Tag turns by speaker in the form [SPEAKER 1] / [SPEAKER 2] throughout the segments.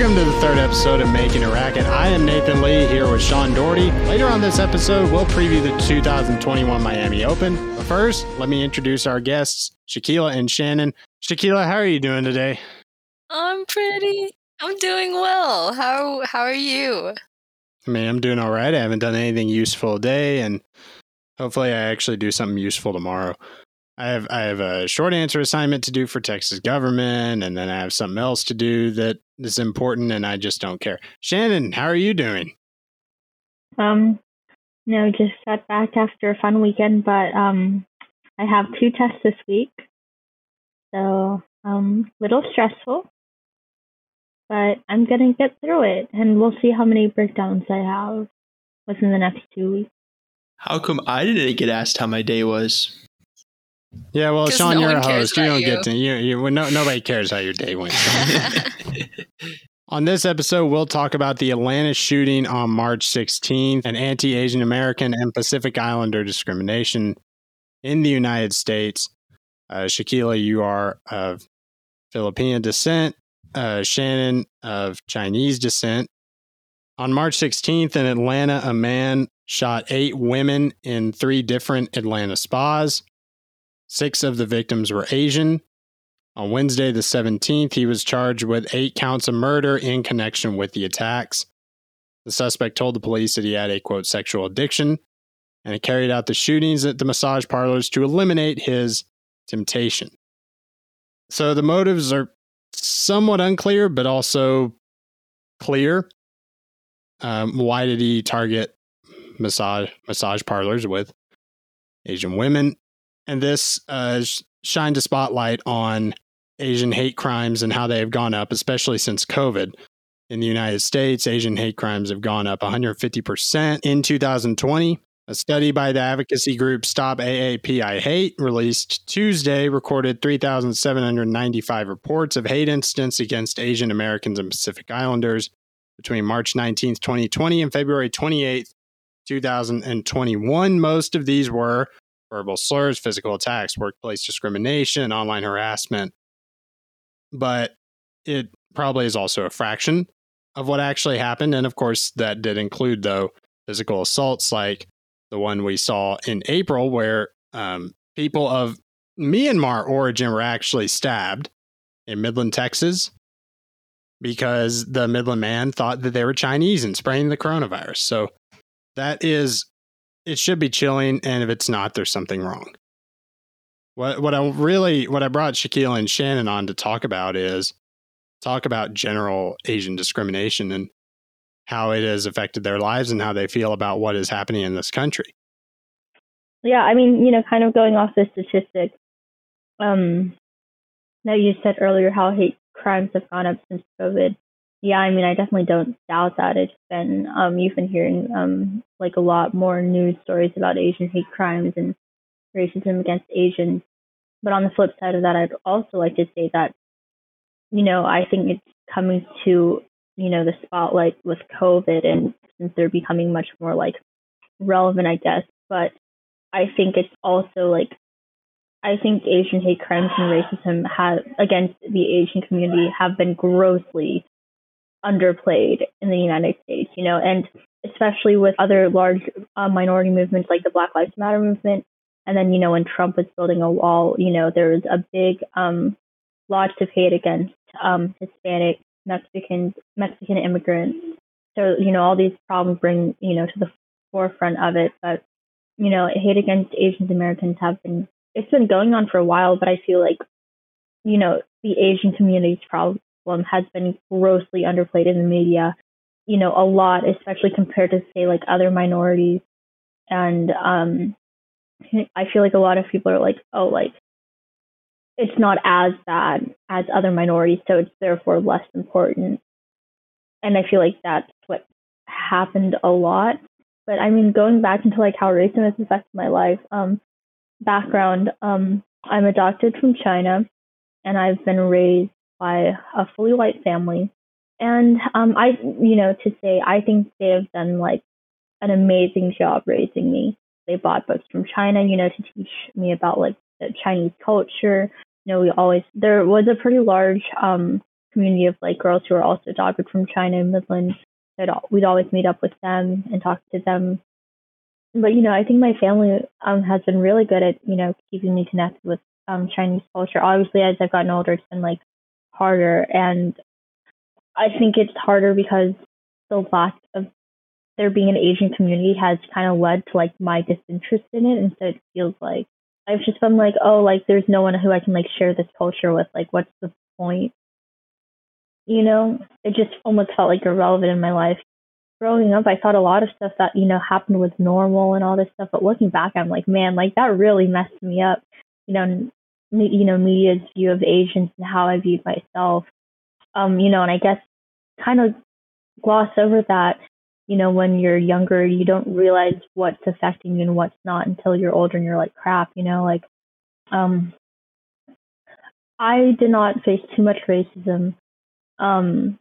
[SPEAKER 1] Welcome to the third episode of Making a Racket. I am Nathan Lee here with Sean Doherty. Later on this episode, we'll preview the 2021 Miami Open. But first, let me introduce our guests, Shaquila and Shannon. Shaquila, how are you doing today?
[SPEAKER 2] I'm pretty. I'm doing well. How how are you?
[SPEAKER 1] I mean, I'm doing all right. I haven't done anything useful today, and hopefully, I actually do something useful tomorrow. I have I have a short answer assignment to do for Texas government, and then I have something else to do that is important, and I just don't care. Shannon, how are you doing?
[SPEAKER 3] Um, no, just got back after a fun weekend, but um, I have two tests this week, so um, little stressful, but I'm gonna get through it, and we'll see how many breakdowns I have within the next two weeks.
[SPEAKER 4] How come I didn't get asked how my day was?
[SPEAKER 1] Yeah, well, Sean,
[SPEAKER 2] no
[SPEAKER 1] you're a host. You don't
[SPEAKER 2] you.
[SPEAKER 1] get to you. you no, nobody cares how your day went. on this episode, we'll talk about the Atlanta shooting on March 16th and anti-Asian American and Pacific Islander discrimination in the United States. Uh, you are of Filipino descent. Uh, Shannon of Chinese descent. On March 16th in Atlanta, a man shot eight women in three different Atlanta spas. Six of the victims were Asian. On Wednesday, the 17th, he was charged with eight counts of murder in connection with the attacks. The suspect told the police that he had a quote sexual addiction and he carried out the shootings at the massage parlors to eliminate his temptation. So the motives are somewhat unclear, but also clear. Um, why did he target massage massage parlors with Asian women? And this uh, shined a spotlight on Asian hate crimes and how they have gone up, especially since COVID. In the United States, Asian hate crimes have gone up 150% in 2020. A study by the advocacy group Stop AAPI Hate, released Tuesday, recorded 3,795 reports of hate incidents against Asian Americans and Pacific Islanders between March 19th, 2020 and February 28th, 2021. Most of these were verbal slurs, physical attacks, workplace discrimination, online harassment. But it probably is also a fraction of what actually happened. And of course, that did include, though, physical assaults like the one we saw in April, where um, people of Myanmar origin were actually stabbed in Midland, Texas, because the Midland man thought that they were Chinese and spraying the coronavirus. So that is, it should be chilling. And if it's not, there's something wrong. What, what I really, what I brought Shaquille and Shannon on to talk about is talk about general Asian discrimination and how it has affected their lives and how they feel about what is happening in this country.
[SPEAKER 3] Yeah, I mean, you know, kind of going off the statistics, um, that you said earlier how hate crimes have gone up since COVID. Yeah, I mean, I definitely don't doubt that. It's been, um, you've been hearing, um, like a lot more news stories about Asian hate crimes and racism against Asians. But on the flip side of that, I'd also like to say that, you know, I think it's coming to, you know, the spotlight with COVID and since they're becoming much more like relevant, I guess. But I think it's also like I think Asian hate crimes and racism have against the Asian community have been grossly underplayed in the United States, you know, and especially with other large uh, minority movements like the Black Lives Matter movement. And then, you know, when Trump was building a wall, you know, there was a big um, lots of hate against um, Hispanic, Mexicans, Mexican immigrants. So, you know, all these problems bring, you know, to the forefront of it. But, you know, hate against Asian Americans have been, it's been going on for a while, but I feel like, you know, the Asian community's problem has been grossly underplayed in the media, you know, a lot, especially compared to, say, like other minorities. And um, I feel like a lot of people are like, oh, like, it's not as bad as other minorities, so it's therefore less important. And I feel like that's what happened a lot. But I mean, going back into like how racism has affected my life, um, background, um, I'm adopted from China, and I've been raised by a fully white family. And um, I, you know, to say I think they have done like an amazing job raising me. They bought books from China, you know, to teach me about like the Chinese culture. You know, we always there was a pretty large um, community of like girls who were also adopted from China and Midland. That we'd always meet up with them and talk to them. But you know, I think my family um has been really good at you know keeping me connected with um Chinese culture. Obviously, as I've gotten older, it's been like harder, and I think it's harder because the lack of there being an Asian community has kind of led to like my disinterest in it, and so it feels like I've just been like, oh, like there's no one who I can like share this culture with. Like, what's the point? You know, it just almost felt like irrelevant in my life. Growing up, I thought a lot of stuff that you know happened was normal and all this stuff, but looking back, I'm like, man, like that really messed me up. You know, you know, media's view of Asians and how I viewed myself. Um, you know, and I guess kind of gloss over that you know, when you're younger, you don't realize what's affecting you and what's not until you're older and you're like, crap, you know, like, um, I did not face too much racism. Um,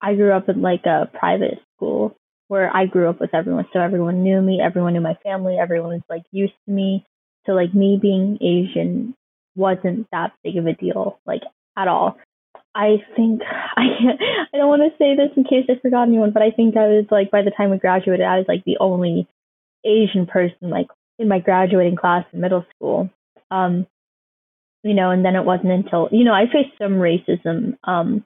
[SPEAKER 3] I grew up in like a private school where I grew up with everyone. So everyone knew me, everyone knew my family, everyone was like used to me. So like me being Asian wasn't that big of a deal, like at all. I think I can't. I don't want to say this in case I forgot anyone, but I think I was like by the time we graduated, I was like the only Asian person like in my graduating class in middle school. Um, you know, and then it wasn't until you know I faced some racism, um,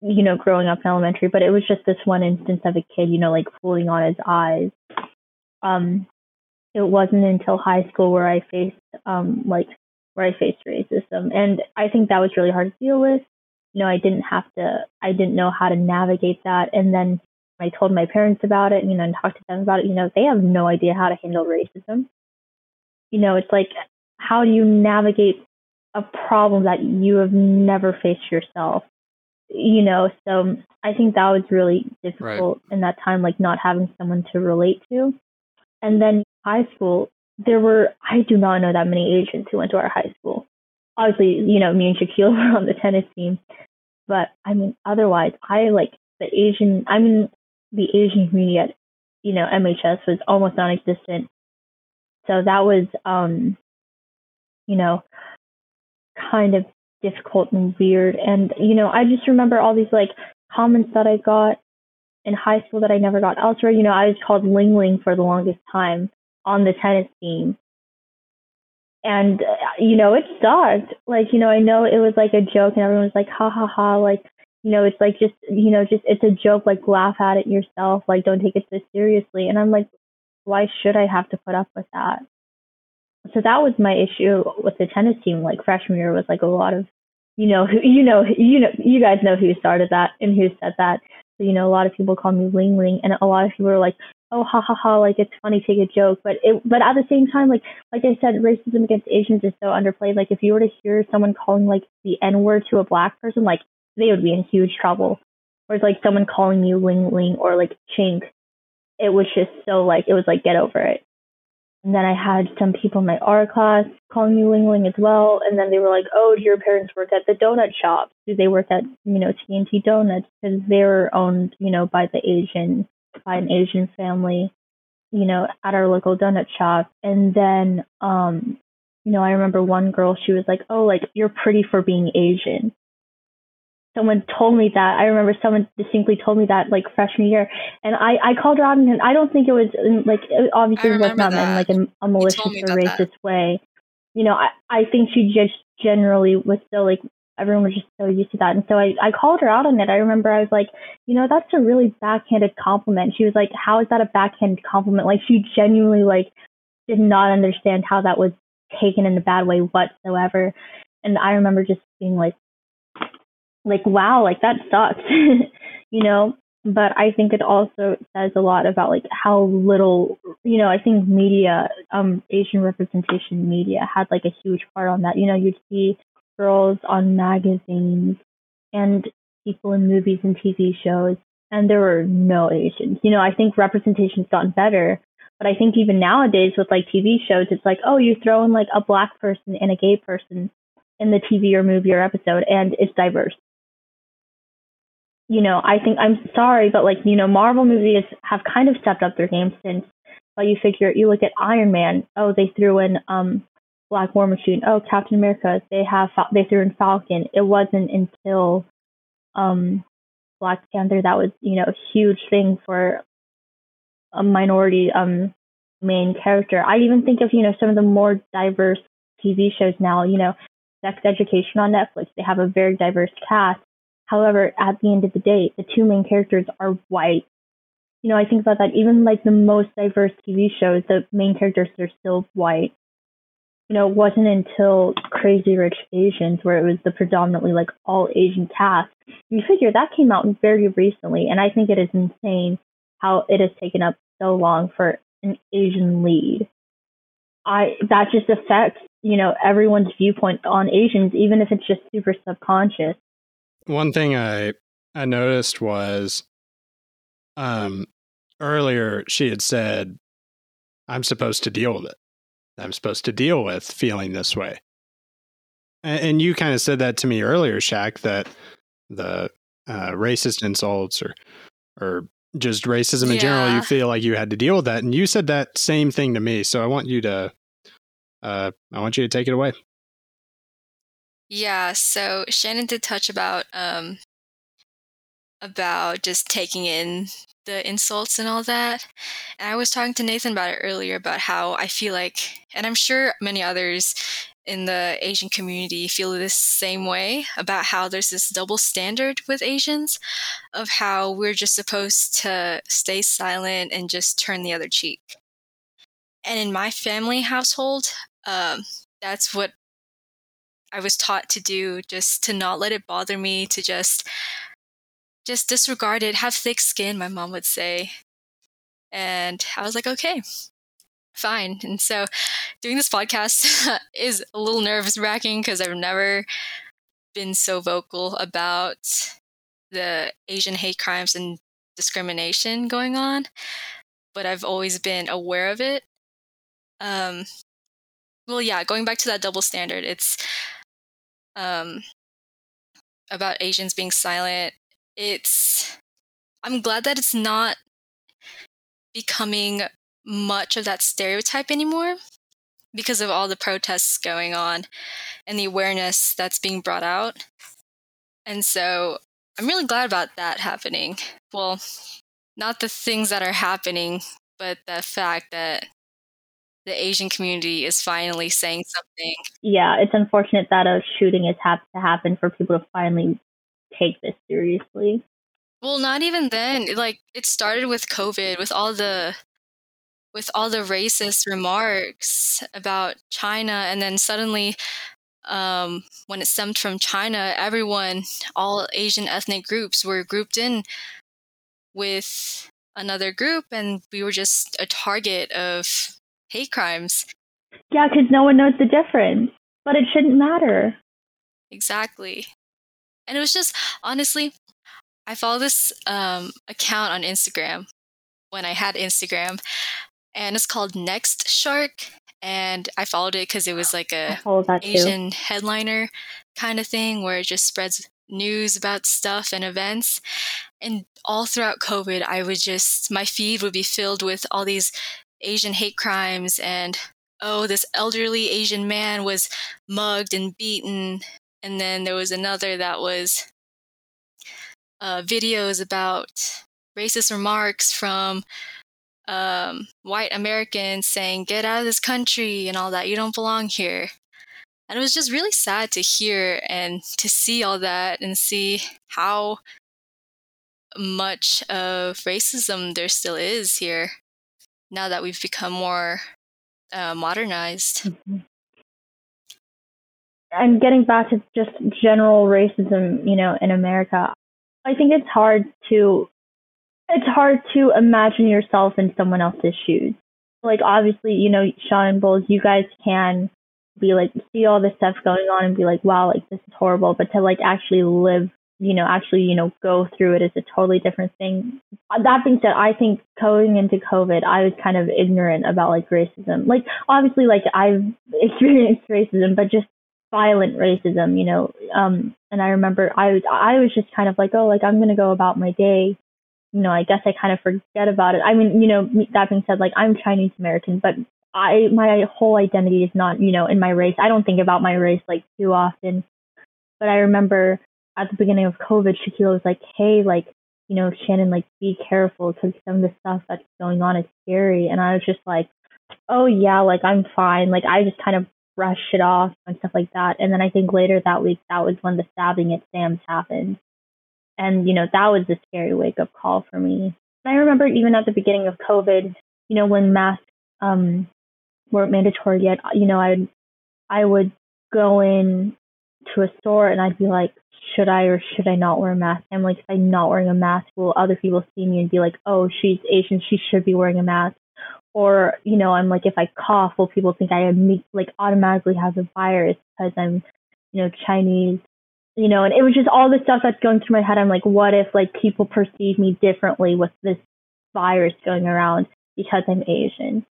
[SPEAKER 3] you know, growing up in elementary, but it was just this one instance of a kid, you know, like fooling on his eyes. Um, it wasn't until high school where I faced um like where I faced racism, and I think that was really hard to deal with you know, I didn't have to, I didn't know how to navigate that. And then I told my parents about it, you know, and talked to them about it, you know, they have no idea how to handle racism. You know, it's like, how do you navigate a problem that you have never faced yourself? You know, so I think that was really difficult right. in that time, like not having someone to relate to. And then high school, there were, I do not know that many Asians who went to our high school obviously, you know, me and Shaquille were on the tennis team. But I mean, otherwise, I like the Asian, I mean, the Asian community at, you know, MHS was almost non existent. So that was, um, you know, kind of difficult and weird. And, you know, I just remember all these like comments that I got in high school that I never got elsewhere. You know, I was called Ling Ling for the longest time on the tennis team. And uh, you know it sucked. Like you know i know it was like a joke and everyone was like ha ha ha like you know it's like just you know just it's a joke like laugh at it yourself like don't take it so seriously. And i'm like why should i have to put up with that? So that was my issue with the tennis team like freshman year was like a lot of you know you know you know you guys know who started that and who said that. So you know a lot of people call me ling ling and a lot of people were like oh ha ha ha like it's funny take a joke. But it but at the same time like like i said racism against asians is so underplayed. Like if you were to hear someone calling like the n word to a black person like they would be in huge trouble. Whereas like someone calling you ling ling or like chink it was just so like it was like get over it. And then i had some people in my art class calling me ling ling as well. And then they were like oh do your parents work at the donut shop do they work at you know tnt donuts? Because they were owned you know by the asian by an Asian family, you know, at our local donut shop. And then, um, you know, I remember one girl, she was like, Oh, like, you're pretty for being Asian. Someone told me that. I remember someone distinctly told me that like freshman year, and I I called her out, and I don't think it was in, like it obviously was not in like a, a malicious or racist that. way. You know, I I think she just generally was still like everyone was just so used to that. And so I, I called her out on it. I remember I was like, you know, that's a really backhanded compliment. She was like, how is that a backhanded compliment? Like she genuinely like did not understand how that was taken in a bad way whatsoever. And I remember just being like, like, wow, like that sucks, you know? But I think it also says a lot about like how little, you know, I think media, um, Asian representation media had like a huge part on that. You know, you'd see girls on magazines and people in movies and TV shows, and there were no Asians. You know, I think representation's gotten better, but I think even nowadays with like TV shows, it's like, oh, you throw in like a black person and a gay person in the TV or movie or episode, and it's diverse. You know, I think I'm sorry, but like you know, Marvel movies have kind of stepped up their game since. But you figure, you look at Iron Man. Oh, they threw in um Black War Machine. Oh, Captain America. They have they threw in Falcon. It wasn't until um, Black Panther, that was, you know, a huge thing for a minority um, main character. I even think of, you know, some of the more diverse TV shows now, you know, Sex Education on Netflix. They have a very diverse cast. However, at the end of the day, the two main characters are white. You know, I think about that. Even like the most diverse TV shows, the main characters are still white. You know, it wasn't until Crazy Rich Asians where it was the predominantly like all Asian cast. You figure that came out very recently, and I think it is insane how it has taken up so long for an Asian lead. I that just affects you know everyone's viewpoint on Asians, even if it's just super subconscious.
[SPEAKER 1] One thing I I noticed was um earlier she had said I'm supposed to deal with it. I'm supposed to deal with feeling this way. And, and you kind of said that to me earlier, Shaq, that the uh, racist insults or or just racism in yeah. general, you feel like you had to deal with that. And you said that same thing to me. So I want you to uh, I want you to take it away.
[SPEAKER 2] Yeah, so Shannon did touch about um, about just taking in the insults and all that. And I was talking to Nathan about it earlier about how I feel like, and I'm sure many others in the Asian community feel this same way about how there's this double standard with Asians of how we're just supposed to stay silent and just turn the other cheek. And in my family household, um, that's what I was taught to do, just to not let it bother me, to just just disregard it, have thick skin, my mom would say. And I was like, okay, fine. And so doing this podcast is a little nervous wracking because I've never been so vocal about the Asian hate crimes and discrimination going on, but I've always been aware of it. Um, well, yeah, going back to that double standard, it's um, about Asians being silent. It's I'm glad that it's not becoming much of that stereotype anymore because of all the protests going on and the awareness that's being brought out. And so I'm really glad about that happening. Well, not the things that are happening, but the fact that the Asian community is finally saying something.
[SPEAKER 3] Yeah, it's unfortunate that a shooting has had to happen for people to finally take this seriously.
[SPEAKER 2] Well, not even then. Like it started with COVID, with all the with all the racist remarks about China, and then suddenly, um, when it stemmed from China, everyone, all Asian ethnic groups, were grouped in with another group, and we were just a target of hate crimes.
[SPEAKER 3] Yeah, because no one knows the difference. But it shouldn't matter.
[SPEAKER 2] Exactly. And it was just, honestly, I follow this um, account on Instagram when I had Instagram, and it's called NextShark. And I followed it because it was like a Asian headliner kind of thing where it just spreads news about stuff and events. And all throughout COVID, I would just, my feed would be filled with all these Asian hate crimes and oh, this elderly Asian man was mugged and beaten. And then there was another that was uh, videos about racist remarks from um, white Americans saying, get out of this country and all that. You don't belong here. And it was just really sad to hear and to see all that and see how much of racism there still is here now that we've become more uh, modernized. Mm-hmm.
[SPEAKER 3] And getting back to just general racism, you know, in America, I think it's hard to it's hard to imagine yourself in someone else's shoes. Like obviously, you know, Sean and Bulls, you guys can be like see all this stuff going on and be like, wow, like this is horrible. But to like actually live you know, actually, you know, go through it is a totally different thing. That being said, I think going into COVID, I was kind of ignorant about like racism. Like, obviously, like I've experienced racism, but just violent racism, you know. Um, and I remember I I was just kind of like, oh, like I'm to go about my day. You know, I guess I kind of forget about it. I mean, you know, that being said, like I'm Chinese American, but I, my whole identity is not, you know, in my race. I don't think about my race like too often. But I remember at the beginning of COVID, Shakila was like, "Hey, like, you know, Shannon, like, be careful because some of the stuff that's going on is scary." And I was just like, "Oh yeah, like I'm fine." Like I just kind of brushed it off and stuff like that. And then I think later that week, that was when the stabbing at Sam's happened, and you know, that was a scary wake up call for me. And I remember even at the beginning of COVID, you know, when masks um, weren't mandatory yet, you know, I I would go in to a store and I'd be like, should I or should I not wear a mask? I'm like, if I'm not wearing a mask, will other people see me and be like, oh, she's Asian, she should be wearing a mask? Or, you know, I'm like, if I cough, will people think I like automatically have the virus because I'm, you know, Chinese? You know, and it was just all the stuff that's going through my head. I'm like, what if like people perceive me differently with this virus going around because I'm Asian?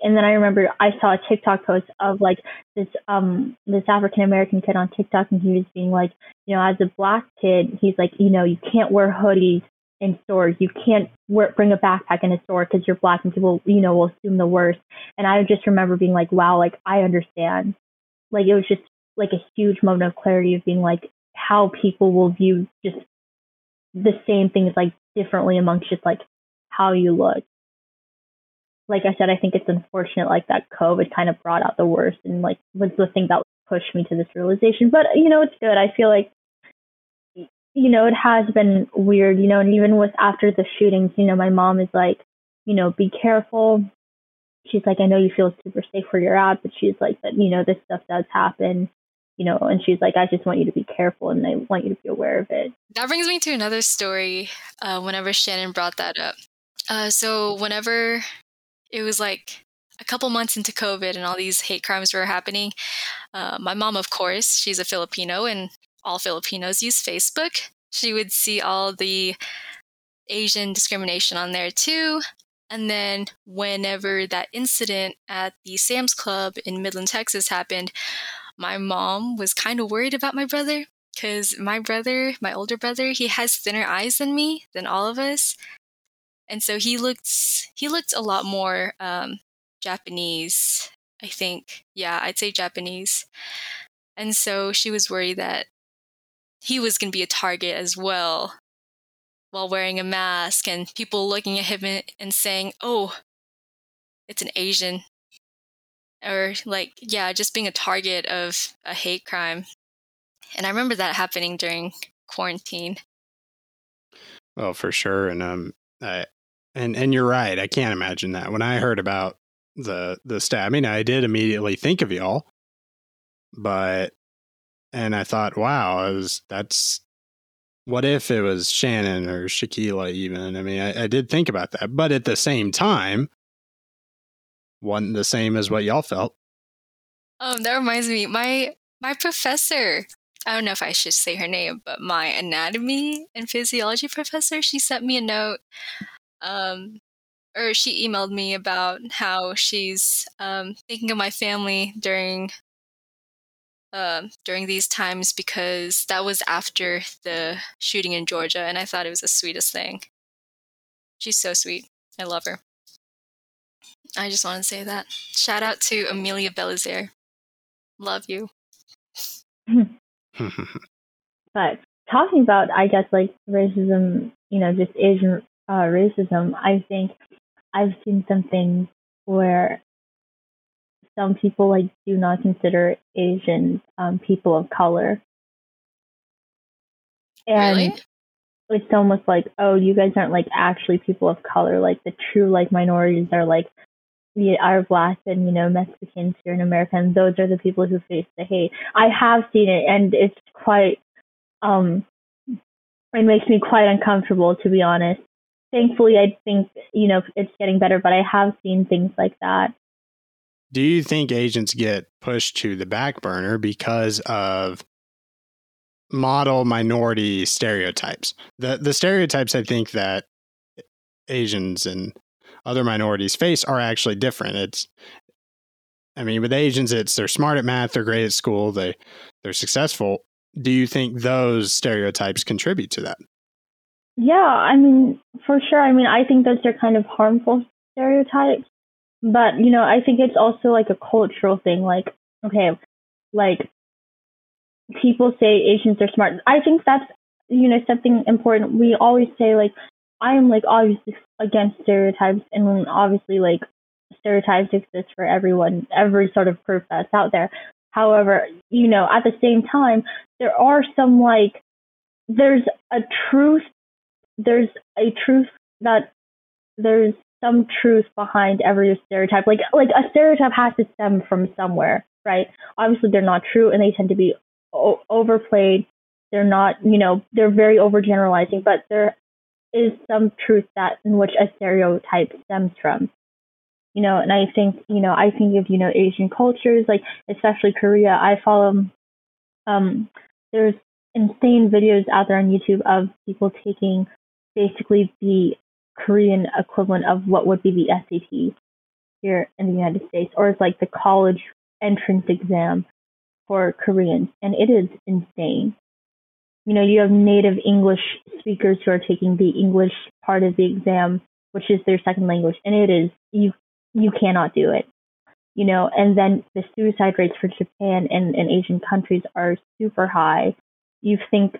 [SPEAKER 3] and then I remember I saw a TikTok post of like this um this African American kid on TikTok and he was being like, you know, as a black kid, he's like, you know, you can't wear hoodies in stores. You can't wear, bring a backpack in a store because you're black and people, you know, will assume the worst. And I just remember being like, wow, like I understand. Like it was just like a huge moment of clarity of being like how people will view just the same things like differently amongst just like how you look like I said, I think it's unfortunate like that COVID kind of brought out the worst and like was the thing that pushed me to this realization. But you know, it's good. I feel like you know, it has been weird, you know, and even with after the shootings, you know, my mom is like, you know, be careful. She's like, I know you feel super safe where you're at, but she's like, but you know, this stuff does happen, you know, and she's like, I just want you to be careful and I want you to be aware of it.
[SPEAKER 2] That brings me to another story. Uh, whenever Shannon brought that up, uh, so whenever it was like a couple months into COVID and all these hate crimes were happening. Uh, my mom, of course, she's a Filipino and all Filipinos use Facebook. She would see all the Asian discrimination on there too. And then, whenever that incident at the Sam's Club in Midland, Texas happened, my mom was kind of worried about my brother because my brother, my older brother, he has thinner eyes than me, than all of us and so he looked he looked a lot more um, Japanese. I think, yeah, I'd say Japanese. And so she was worried that he was going to be a target as well while wearing a mask and people looking at him and saying, "Oh, it's an Asian." Or like, yeah, just being a target of a hate crime. And I remember that happening during quarantine.
[SPEAKER 1] Well, for sure, and um, I and and you're right. I can't imagine that. When I heard about the the stabbing, I did immediately think of y'all. But and I thought, wow, was, that's what if it was Shannon or Shakila even? I mean, I, I did think about that. But at the same time, wasn't the same as what y'all felt.
[SPEAKER 2] Um, that reminds me, my my professor I don't know if I should say her name, but my anatomy and physiology professor, she sent me a note um, or she emailed me about how she's um, thinking of my family during uh, during these times because that was after the shooting in Georgia, and I thought it was the sweetest thing. She's so sweet. I love her. I just want to say that. Shout out to Amelia Belizaire. Love you.
[SPEAKER 3] but talking about, I guess, like racism, you know, just Asian uh, racism, I think I've seen some things where some people like do not consider Asians um, people of color, and
[SPEAKER 2] really?
[SPEAKER 3] it's almost like, oh, you guys aren't like actually people of color. Like the true like minorities are like we are black and you know Mexicans here in America, and those are the people who face the hate. I have seen it, and it's quite um, it makes me quite uncomfortable to be honest thankfully, I think, you know, it's getting better, but I have seen things like that.
[SPEAKER 1] Do you think agents get pushed to the back burner because of model minority stereotypes? The the stereotypes I think that Asians and other minorities face are actually different. It's I mean, with Asians, it's they're smart at math, they're great at school, they they're successful. Do you think those stereotypes contribute to that?
[SPEAKER 3] Yeah, I mean, for sure. I mean, I think those are kind of harmful stereotypes. But, you know, I think it's also like a cultural thing. Like, okay, like people say Asians are smart. I think that's you know something important. We always say like I am like obviously against stereotypes, and obviously like stereotypes exist for everyone, every sort of group that's out there. However, you know, at the same time, there are some like there's a truth there's a truth that there's some truth behind every stereotype. Like like a stereotype has to stem from somewhere, right? Obviously, they're not true, and they tend to be o- overplayed. They're not, you know, they're very overgeneralizing, but there is some truth that in which a stereotype stems from. You know, and I think, you know, I think of, you know, Asian cultures, like especially Korea. I follow um there's insane videos out there on YouTube of people taking basically the Korean equivalent of what would be the SAT here in the United States, or it's like the college entrance exam for Koreans, and it is insane. You know, you have native English speakers who are taking the English part of the exam, which is their second language, and it is you you cannot do it. You know, and then the suicide rates for Japan and, and Asian countries are super high. You think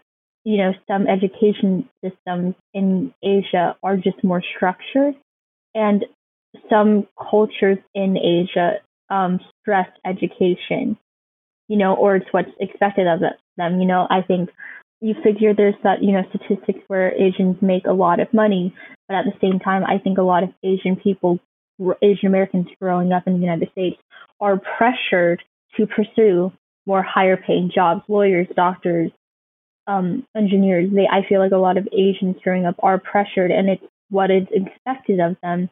[SPEAKER 3] you know, some education systems in Asia are just more structured, and some cultures in Asia um, stress education, you know, or it's what's expected of them. You know, I think you figure there's that, you know, statistics where Asians make a lot of money, but at the same time, I think a lot of Asian people, Asian Americans growing up in the United States, are pressured to pursue more higher paying jobs, lawyers, doctors, um, engineers, they I feel like a lot of Asians growing up are pressured, and it's what is expected of them.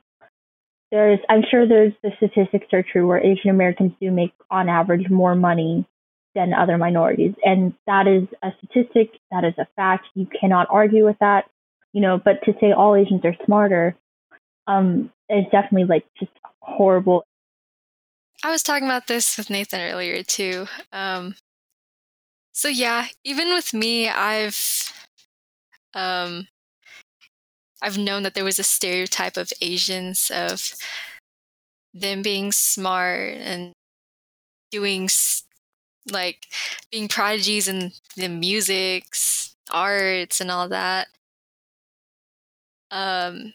[SPEAKER 3] There's, I'm sure there's the statistics are true where Asian Americans do make on average more money than other minorities, and that is a statistic, that is a fact. You cannot argue with that, you know. But to say all Asians are smarter, um, is definitely like just horrible.
[SPEAKER 2] I was talking about this with Nathan earlier too. Um, so yeah, even with me, I've um I've known that there was a stereotype of Asians of them being smart and doing like being prodigies in the musics, arts, and all that. Um,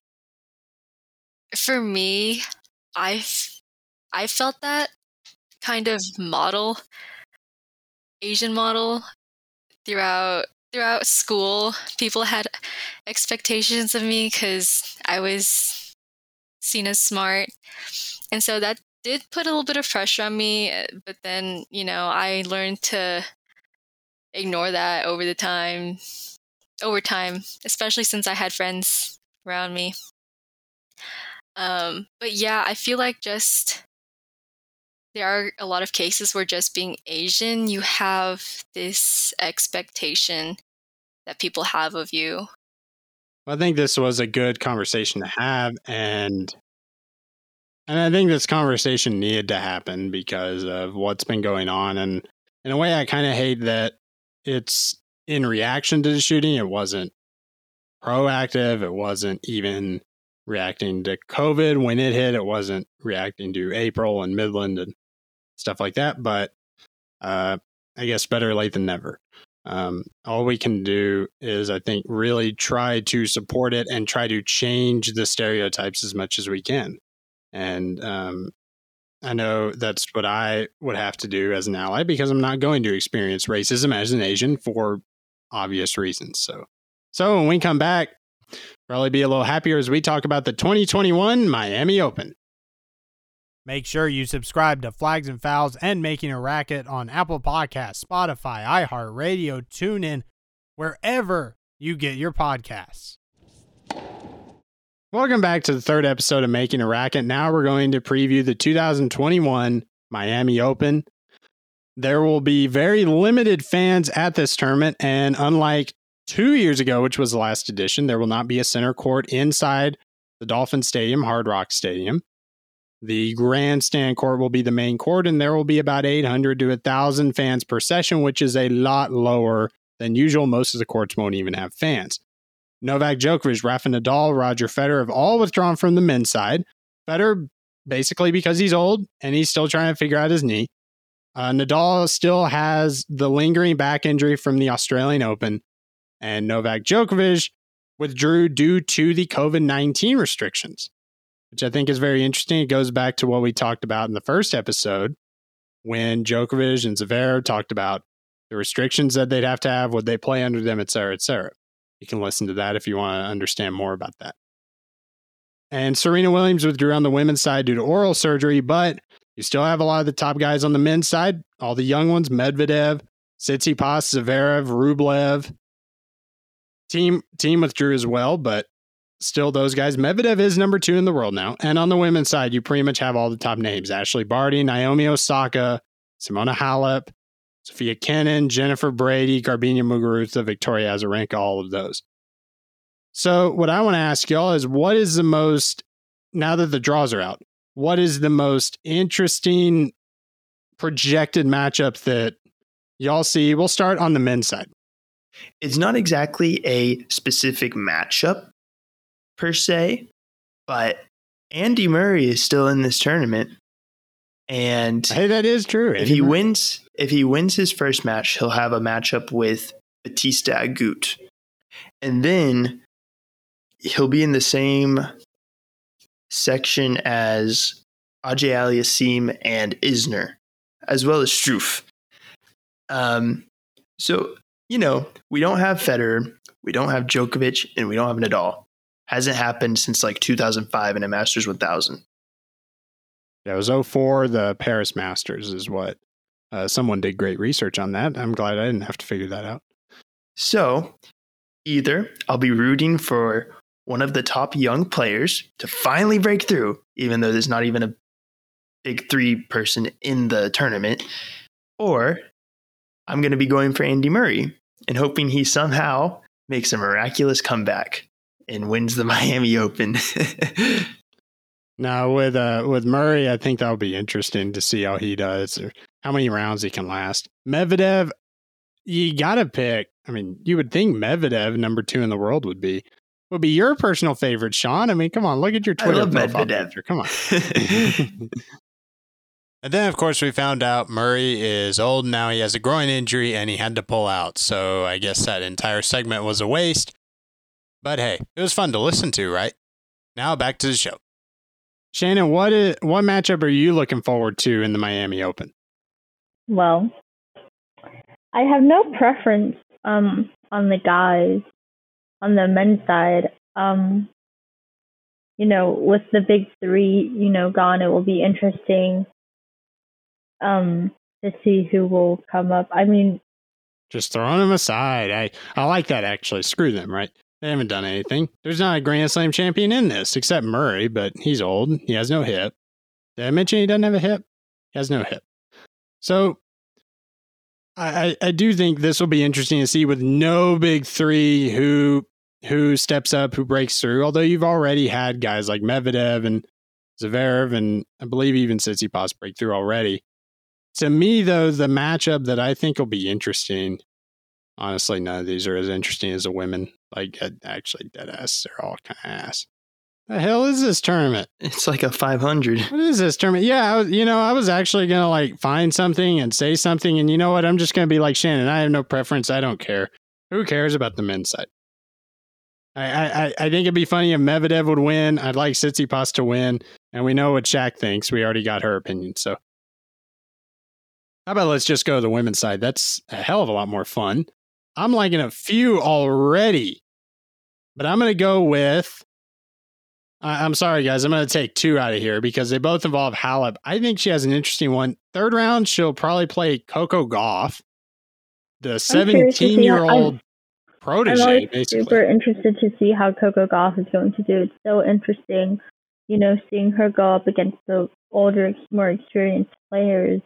[SPEAKER 2] for me, I I felt that kind of model Asian model throughout throughout school. People had expectations of me because I was seen as smart, and so that did put a little bit of pressure on me. But then, you know, I learned to ignore that over the time, over time, especially since I had friends around me. Um, but yeah, I feel like just there are a lot of cases where just being Asian, you have this expectation that people have of you.
[SPEAKER 1] I think this was a good conversation to have and and I think this conversation needed to happen because of what's been going on and in a way I kind of hate that it's in reaction to the shooting it wasn't proactive it wasn't even reacting to covid when it hit it wasn't reacting to April and Midland and stuff like that. But uh, I guess better late than never. Um, all we can do is, I think, really try to support it and try to change the stereotypes as much as we can. And um, I know that's what I would have to do as an ally because I'm not going to experience racism as an Asian for obvious reasons. So, so when we come back, probably be a little happier as we talk about the 2021 Miami Open.
[SPEAKER 5] Make sure you subscribe to Flags and Fouls and Making a Racket on Apple Podcasts, Spotify, iHeartRadio, TuneIn, wherever you get your podcasts.
[SPEAKER 1] Welcome back to the third episode of Making a Racket. Now we're going to preview the 2021 Miami Open. There will be very limited fans at this tournament, and unlike two years ago, which was the last edition, there will not be a center court inside the Dolphin Stadium, Hard Rock Stadium. The grandstand court will be the main court, and there will be about 800 to 1,000 fans per session, which is a lot lower than usual. Most of the courts won't even have fans. Novak Djokovic, Rafa Nadal, Roger Federer have all withdrawn from the men's side. Federer, basically because he's old and he's still trying to figure out his knee. Uh, Nadal still has the lingering back injury from the Australian Open, and Novak Djokovic withdrew due to the COVID 19 restrictions, which I think is very interesting. It goes back to what we talked about in the first episode when Djokovic and Zverev talked about the restrictions that they'd have to have, would they play under them, et cetera, et cetera. You can listen to that if you want to understand more about that. And Serena Williams withdrew on the women's side due to oral surgery, but you still have a lot of the top guys on the men's side, all the young ones, Medvedev, Tsitsipas, Zverev, Rublev. Thiem Thiem withdrew as well, but still those guys. Medvedev is number two in the world now. And on the women's side, you pretty much have all the top names. Ashleigh Barty, Naomi Osaka, Simona Halep, Sofia Kenin, Jennifer Brady, Garbiñe Muguruza, Victoria Azarenka, all of those. So, what I want to ask y'all is what is the most, now that the draws are out, what is the most interesting projected matchup that y'all see? We'll start on the men's side.
[SPEAKER 4] It's not exactly a specific matchup per se, but Andy Murray is still in this tournament. And
[SPEAKER 1] hey, that is true.
[SPEAKER 4] If he wins, if he wins his first match, he'll have a matchup with Bautista Agut. And then he'll be in the same section as Auger-Aliassime and Isner, as well as Struff. Um, so, you know, we don't have Federer, we don't have Djokovic, and we don't have Nadal. Hasn't happened since like 2005 in a Masters 1000.
[SPEAKER 1] Yeah, it was 04, the Paris Masters is what uh, someone did great research on that. I'm glad I didn't have to figure that out.
[SPEAKER 4] So, either I'll be rooting for one of the top young players to finally break through, even though there's not even a big three person in the tournament, or I'm going to be going for Andy Murray and hoping he somehow makes a miraculous comeback and wins the Miami Open.
[SPEAKER 1] now with uh with Murray, I think that'll be interesting to see how he does or how many rounds he can last. Medvedev, you gotta pick. I mean, you would think Medvedev, number two in the world, would be would be your personal favorite, Sean. I mean, come on, look at your Twitter
[SPEAKER 4] I love
[SPEAKER 1] profile
[SPEAKER 4] Medvedev.
[SPEAKER 1] picture. Come on.
[SPEAKER 5] And then, of course, we found out Murray is old now. He has a groin injury and he had to pull out. So I guess that entire segment was a waste. But hey, it was fun to listen to, right? Now back to the show.
[SPEAKER 1] Shannon, what is what matchup are you looking forward to in the Miami Open?
[SPEAKER 3] Well, I have no preference um, on the guys on the men's side. Um, you know, with the big three, you know, gone, it will be interesting um, to see who will come up. I mean,
[SPEAKER 1] just throwing them aside. I I like that actually. Screw them, right? They haven't done anything. There's not a Grand Slam champion in this except Murray, but he's old. He has no hip. Did I mention he doesn't have a hip? He has no hip. So I, I do think this will be interesting to see with no big three who who steps up, who breaks through. Although you've already had guys like Medvedev and Zverev, and I believe even Tsitsipas break through already. To me, though, the matchup that I think will be interesting. Honestly, none of these are as interesting as the women. Like, actually, dead ass. They're all kind of ass. The hell is this tournament?
[SPEAKER 4] It's like a 500.
[SPEAKER 1] What is this tournament? Yeah, I was, you know, I was actually gonna like find something and say something, and you know what? I'm just gonna be like Shannon. I have no preference. I don't care. Who cares about the men's side? I, I, I think it'd be funny if Medvedev would win. I'd like Tsitsipas to win, and we know what Shaq thinks. We already got her opinion. So, how about let's just go to the women's side? That's a hell of a lot more fun. I'm liking a few already, but I'm going to go with. I, I'm sorry, guys. I'm going to take two out of here because they both involve Halep. I think she has an interesting one. Third round, she'll probably play Coco Gauff, the 17 year old protege,
[SPEAKER 3] I'm always
[SPEAKER 1] basically.
[SPEAKER 3] super interested to see how Coco Gauff is going to do. It's so interesting, you know, seeing her go up against the older, more experienced players.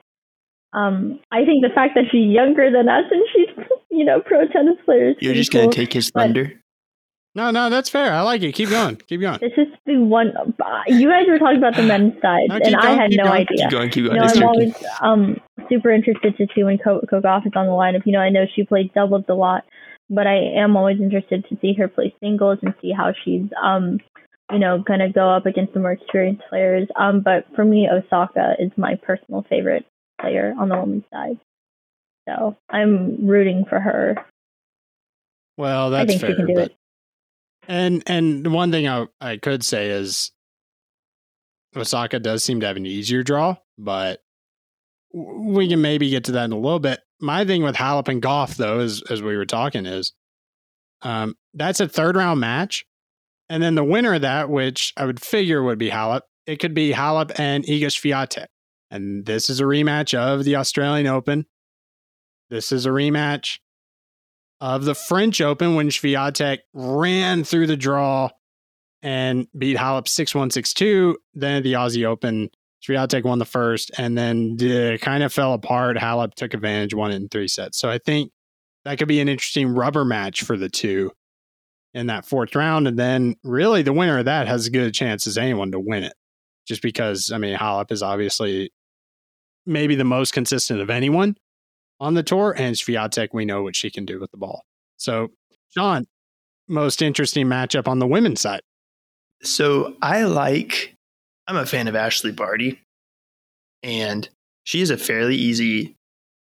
[SPEAKER 3] Um, I think the fact that she's younger than us and she's, you know, pro tennis players.
[SPEAKER 4] You're just going to take his thunder?
[SPEAKER 1] No, no, that's fair. I like it. Keep going. Keep going.
[SPEAKER 3] This is the one. You guys were talking about the men's side,
[SPEAKER 1] No,
[SPEAKER 3] and
[SPEAKER 1] keep
[SPEAKER 3] I had no
[SPEAKER 1] going.
[SPEAKER 3] idea.
[SPEAKER 4] Keep going, keep going.
[SPEAKER 3] You know, I'm
[SPEAKER 4] okay.
[SPEAKER 3] always um, super interested to see when Coco Gauff is on the lineup. You know, I know she played doubles a lot, but I am always interested to see her play singles and see how she's, um, you know, going to go up against the more experienced players. Um, but for me, Osaka is my personal favorite player on the women's side. So I'm rooting for her.
[SPEAKER 1] Well, that's
[SPEAKER 3] I think
[SPEAKER 1] fair.
[SPEAKER 3] she can do
[SPEAKER 1] but-
[SPEAKER 3] it.
[SPEAKER 1] And and one thing I I could say is Osaka does seem to have an easier draw, but we can maybe get to that in a little bit. My thing with Halep and Gauff, though, as as we were talking, is um, that's a third round match, and then the winner of that, which I would figure would be Halep, it could be Halep and Iga Swiatek, and this is a rematch of the Australian Open. This is a rematch of the French Open when Swiatek ran through the draw and beat Halep 6 1 6 2. Then the Aussie Open, Swiatek won the first and then it kind of fell apart. Halep took advantage, won it in three sets. So I think that could be an interesting rubber match for the two in that fourth round. And then really the winner of that has as good a chance as anyone to win it. Just because, I mean, Halep is obviously maybe the most consistent of anyone on the tour, and Swiatek, we know what she can do with the ball. So, Sean, most interesting matchup on the women's side.
[SPEAKER 4] So I like, I'm a fan of Ashleigh Barty, and she is a fairly easy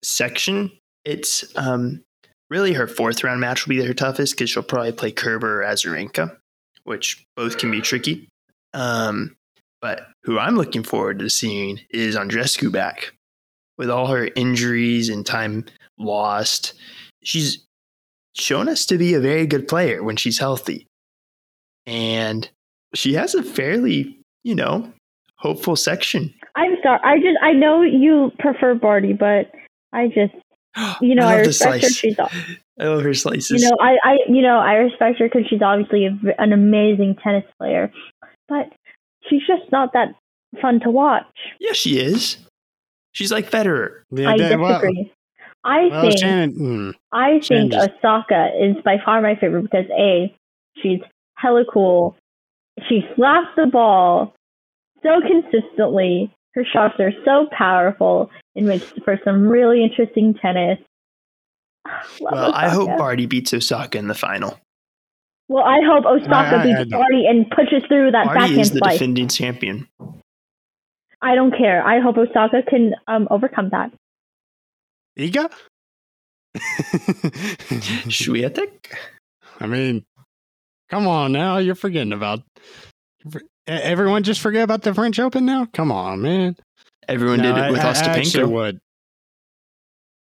[SPEAKER 4] section. It's um, really her fourth round match will be her toughest because she'll probably play Kerber or Azarenka, which both can be tricky. Um, but who I'm looking forward to seeing is Andrescu back with all her injuries and time lost. She's shown us to be a very good player when she's healthy. And she has a fairly, you know, hopeful section.
[SPEAKER 3] I'm sorry. I just I know you prefer Barty, but I just you know I,
[SPEAKER 4] the
[SPEAKER 3] respect her. She's
[SPEAKER 4] I love her slices.
[SPEAKER 3] you know I I you know I respect her because she's obviously a an amazing tennis player, but she's just not that fun to watch.
[SPEAKER 4] yeah, she is. She's like Federer.
[SPEAKER 1] Yeah,
[SPEAKER 3] I
[SPEAKER 1] that- well-
[SPEAKER 3] disagree. I
[SPEAKER 1] well,
[SPEAKER 3] think
[SPEAKER 1] Shannon, hmm.
[SPEAKER 3] I
[SPEAKER 1] Shannon
[SPEAKER 3] think
[SPEAKER 1] just-
[SPEAKER 3] Osaka is by far my favorite because a she's hella cool. She slaps the ball so consistently. Her shots are so powerful. It makes for some really interesting tennis. Love
[SPEAKER 4] well, I hope
[SPEAKER 3] Osaka.
[SPEAKER 4] Barty beats Osaka in the final.
[SPEAKER 3] Well, I hope Osaka
[SPEAKER 1] I- I- I
[SPEAKER 3] beats
[SPEAKER 1] don't-
[SPEAKER 3] Barty and pushes through that
[SPEAKER 4] Barty
[SPEAKER 3] backhand
[SPEAKER 4] is the
[SPEAKER 3] slice.
[SPEAKER 4] defending champion.
[SPEAKER 3] I don't care. I hope Osaka can um, overcome that.
[SPEAKER 1] Iga?
[SPEAKER 4] Swiatek?
[SPEAKER 1] I mean, come on now. You're forgetting about. Everyone just forget about the French Open now? Come on, man.
[SPEAKER 4] Everyone
[SPEAKER 1] No,
[SPEAKER 4] did it with
[SPEAKER 1] I, I actually
[SPEAKER 4] Ostapenko.
[SPEAKER 1] would.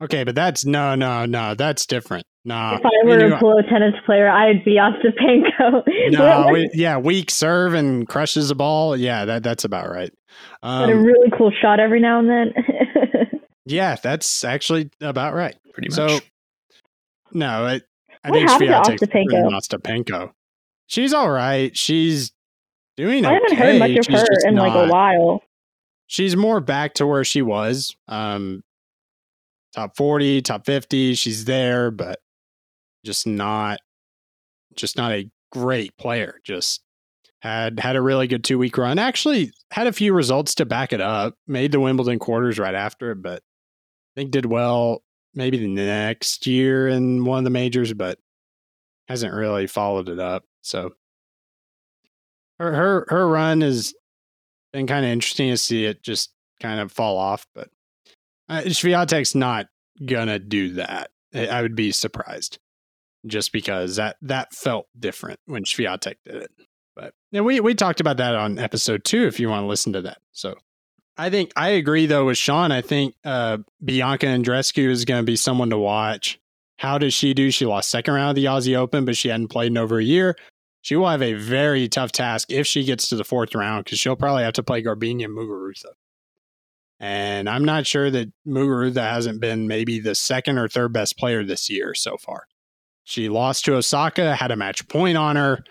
[SPEAKER 1] Okay, but that's no, no, no. That's different. Nah.
[SPEAKER 3] if I were a pro tennis player, I'd be Ostapenko.
[SPEAKER 1] no, we, yeah, weak serve and crushes the ball. Yeah, that that's about right.
[SPEAKER 3] but a
[SPEAKER 1] Um,
[SPEAKER 3] really cool shot every now and then.
[SPEAKER 1] yeah, that's actually about right.
[SPEAKER 4] Pretty much.
[SPEAKER 1] So, no, I, I
[SPEAKER 3] What
[SPEAKER 1] think
[SPEAKER 3] happened to
[SPEAKER 1] Swiatek's better than
[SPEAKER 3] Ostapenko?
[SPEAKER 1] Ostapenko. She's all right. She's doing. It.
[SPEAKER 3] I haven't
[SPEAKER 1] okay.
[SPEAKER 3] heard much of
[SPEAKER 1] She's
[SPEAKER 3] her
[SPEAKER 1] just
[SPEAKER 3] in like a while.
[SPEAKER 1] She's more back to where she was. Um, top forty, top fifty. She's there, but just not, just not a great player. Just had had a really good two week run. Actually, had a few results to back it up. Made the Wimbledon quarters right after it, but I think did well maybe the next year in one of the majors, but hasn't really followed it up. So her her her run has been kind of interesting to see it just kind of fall off, but uh, Swiatek's not gonna do that. I would be surprised just because that that felt different when Swiatek did it. But and we we talked about that on episode two if you want to listen to that. So I think I agree though with Sean. I think uh, Bianca Andrescu is going to be someone to watch. How does she do? She lost second round of the Aussie Open, but she hadn't played in over a year. She will have a very tough task if she gets to the fourth round because she'll probably have to play Garbiñe Muguruza. And I'm not sure that Muguruza hasn't been maybe the second or third best player this year so far. She lost to Osaka, had a match point on her,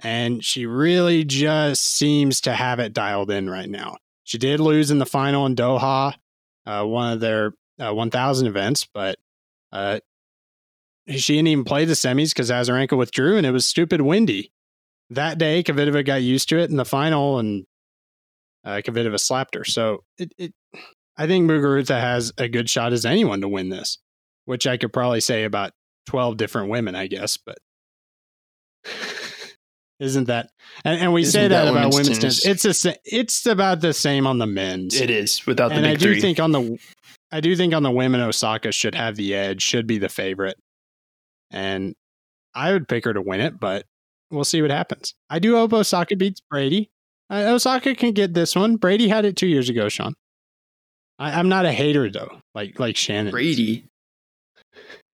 [SPEAKER 1] and she really just seems to have it dialed in right now. She did lose in the final in Doha, uh, one of their uh, 1,000 events, but uh, she didn't even play the semis because Azarenka withdrew and it was stupid windy. That day, Kvitova got used to it in the final and uh, Kvitova slapped her. So it, it, I think Muguruza has a good shot as anyone to win this, which I could probably say about 12 different women, I guess. But Isn't that? And, and we
[SPEAKER 4] Isn't
[SPEAKER 1] say that,
[SPEAKER 4] that
[SPEAKER 1] about
[SPEAKER 4] women's
[SPEAKER 1] tennis.
[SPEAKER 4] tennis?
[SPEAKER 1] It's a, it's about the same on the men's.
[SPEAKER 4] It is without the
[SPEAKER 1] and I do
[SPEAKER 4] three.
[SPEAKER 1] think on the I do think on the women Osaka should have the edge, should be the favorite. And I would pick her to win it, but we'll see what happens. I do hope Osaka beats Brady. Uh, Osaka can get this one. Brady had it two years ago, Sean. I, I'm not a hater though, like like Shannon.
[SPEAKER 4] Brady.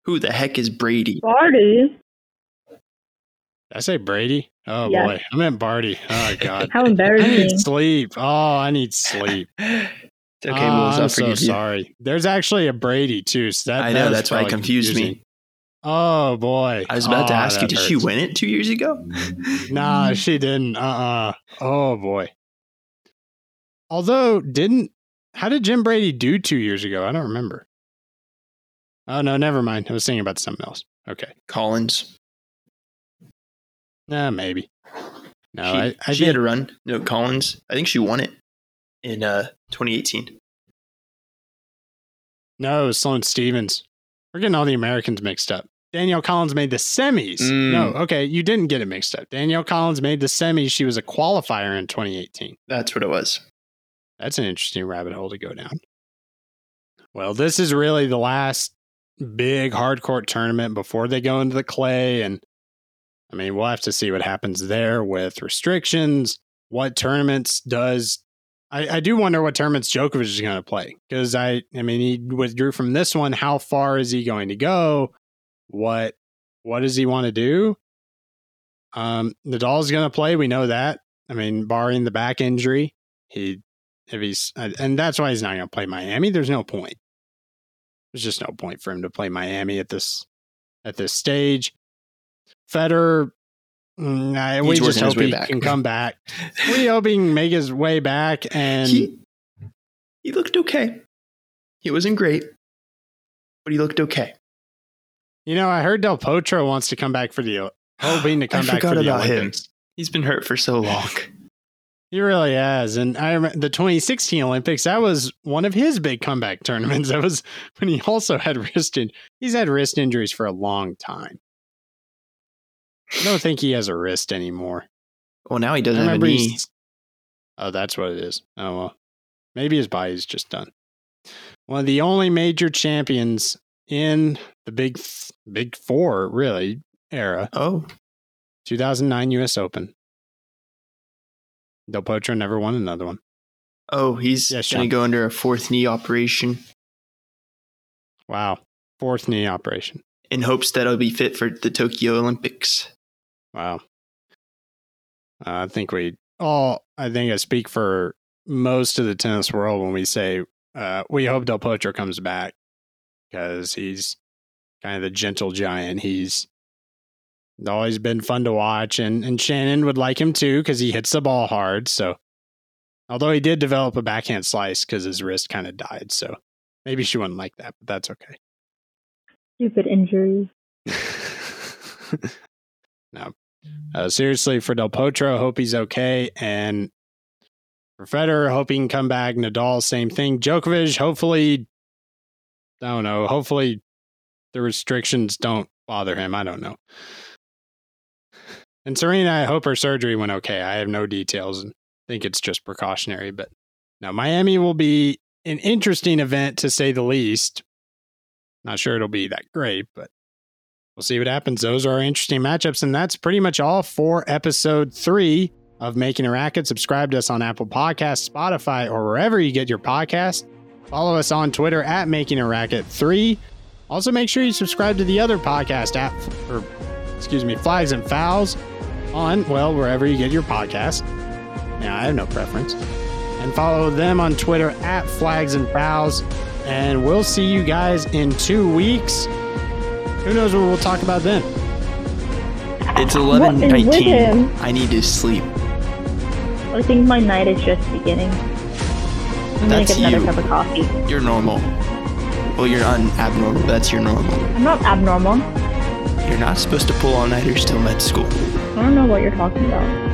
[SPEAKER 4] Who the heck is Brady?
[SPEAKER 3] Barty.
[SPEAKER 1] Did I say Brady? Oh
[SPEAKER 3] Yes.
[SPEAKER 1] boy, I meant Barty. Oh god,
[SPEAKER 3] How
[SPEAKER 1] I need
[SPEAKER 3] embarrassing.
[SPEAKER 1] sleep. Oh, I need sleep.
[SPEAKER 4] okay,
[SPEAKER 1] Oh,
[SPEAKER 4] well,
[SPEAKER 1] I'm so
[SPEAKER 4] forgive you.
[SPEAKER 1] sorry. There's actually a Brady too. So that
[SPEAKER 4] I know,
[SPEAKER 1] that
[SPEAKER 4] that's why it
[SPEAKER 1] probably
[SPEAKER 4] confused me.
[SPEAKER 1] Oh boy,
[SPEAKER 4] I was about to
[SPEAKER 1] Oh,
[SPEAKER 4] ask you,
[SPEAKER 1] that
[SPEAKER 4] did she win it two years ago?
[SPEAKER 1] Nah, she didn't. Uh uh Oh boy. Although, didn't how did Jim Brady do two years ago? I don't remember. Oh no, never mind. I was thinking about something else. Okay.
[SPEAKER 4] Collins.
[SPEAKER 1] Nah, maybe. No,
[SPEAKER 4] she
[SPEAKER 1] I, I
[SPEAKER 4] she had a run. No, Collins. I think she won it in uh, 2018.
[SPEAKER 1] no, it was Sloane Stevens. We're getting all the Americans mixed up. Danielle Collins made the semis.
[SPEAKER 4] Mm.
[SPEAKER 1] No, okay, you didn't get it mixed up. Danielle Collins made the semis. She was a qualifier in 2018.
[SPEAKER 4] That's what it was.
[SPEAKER 1] That's an interesting rabbit hole to go down. Well, this is really the last big hardcourt tournament before they go into the clay. And I mean, we'll have to see what happens there with restrictions. What tournaments does I, I do wonder what tournaments Djokovic is going to play because I, I mean, he withdrew from this one. How far is he going to go? What, what does he want to do? Um, Nadal's going to play. We know that. I mean, barring the back injury, he if he's and that's why he's not going to play Miami. There's no point. There's just no point for him to play Miami at this at this stage. Federer, mm, I- we just hope he
[SPEAKER 4] back.
[SPEAKER 1] can come back. we hope he can make his way back. And
[SPEAKER 4] he, he looked okay. He wasn't great, but he looked okay.
[SPEAKER 1] you know, I heard Del Potro wants to come back for the hoping to
[SPEAKER 4] I
[SPEAKER 1] come back for the
[SPEAKER 4] about him.
[SPEAKER 1] Olympics.
[SPEAKER 4] He's been hurt for so long.
[SPEAKER 1] He really has. And I remember the 2016 Olympics, that was one of his big comeback tournaments. That was when he also had wrist in, he's had wrist injuries for a long time. I don't think he has a wrist anymore.
[SPEAKER 4] Well, now he doesn't have a knee.
[SPEAKER 1] Oh, that's what it is. Oh well. Maybe his body's just done. One of the only major champions in the big big four, really, era.
[SPEAKER 4] Oh,
[SPEAKER 1] 2009 US Open. Del Potro never won another one.
[SPEAKER 4] oh, he's
[SPEAKER 1] Yeah,
[SPEAKER 4] going to go under a fourth knee operation
[SPEAKER 1] Wow. Fourth knee operation.
[SPEAKER 4] in hopes that he'll be fit for the Tokyo Olympics.
[SPEAKER 1] Wow. Uh, I think we all, I think I speak for most of the tennis world when we say uh, we hope Del Potro comes back because he's kind of the gentle giant. He's always been fun to watch, and, and Shannon would like him too because he hits the ball hard. So, although he did develop a backhand slice because his wrist kind of died. So, maybe she wouldn't like that, but that's okay.
[SPEAKER 3] Stupid injuries.
[SPEAKER 1] no. Uh, seriously, for Del Potro, hope he's okay. And for Federer, hope he can come back. Nadal, same thing. Djokovic, hopefully, I don't know. Hopefully, the restrictions don't bother him. I don't know. And Serena, I hope her surgery went okay. I have no details and think it's just precautionary. But now, Miami will be an interesting event to say the least. Not sure it'll be that great, but we'll see what happens. Those are interesting matchups. And that's pretty much all for episode three of Making a Racket. Subscribe to us on Apple Podcasts, Spotify, or wherever you get your podcast. Follow us on Twitter at Making a Racket 3. Also, make sure you subscribe to the other podcast app, or excuse me, Flags and Fouls on, well, wherever you get your podcast. Yeah, I have no preference. And follow them on Twitter at Flags and Fouls. And we'll see you guys in two weeks. Who knows what we'll talk about then?
[SPEAKER 4] It's
[SPEAKER 3] What is with
[SPEAKER 4] 11:19. I need to sleep.
[SPEAKER 3] I think my night is just beginning. I'm gonna
[SPEAKER 4] That's
[SPEAKER 3] get another
[SPEAKER 4] you.
[SPEAKER 3] cup of coffee.
[SPEAKER 4] You're normal. Well, you're un- abnormal. That's your normal.
[SPEAKER 3] I'm not abnormal.
[SPEAKER 4] You're not supposed to pull all nighters till med school.
[SPEAKER 3] I don't know what you're talking about.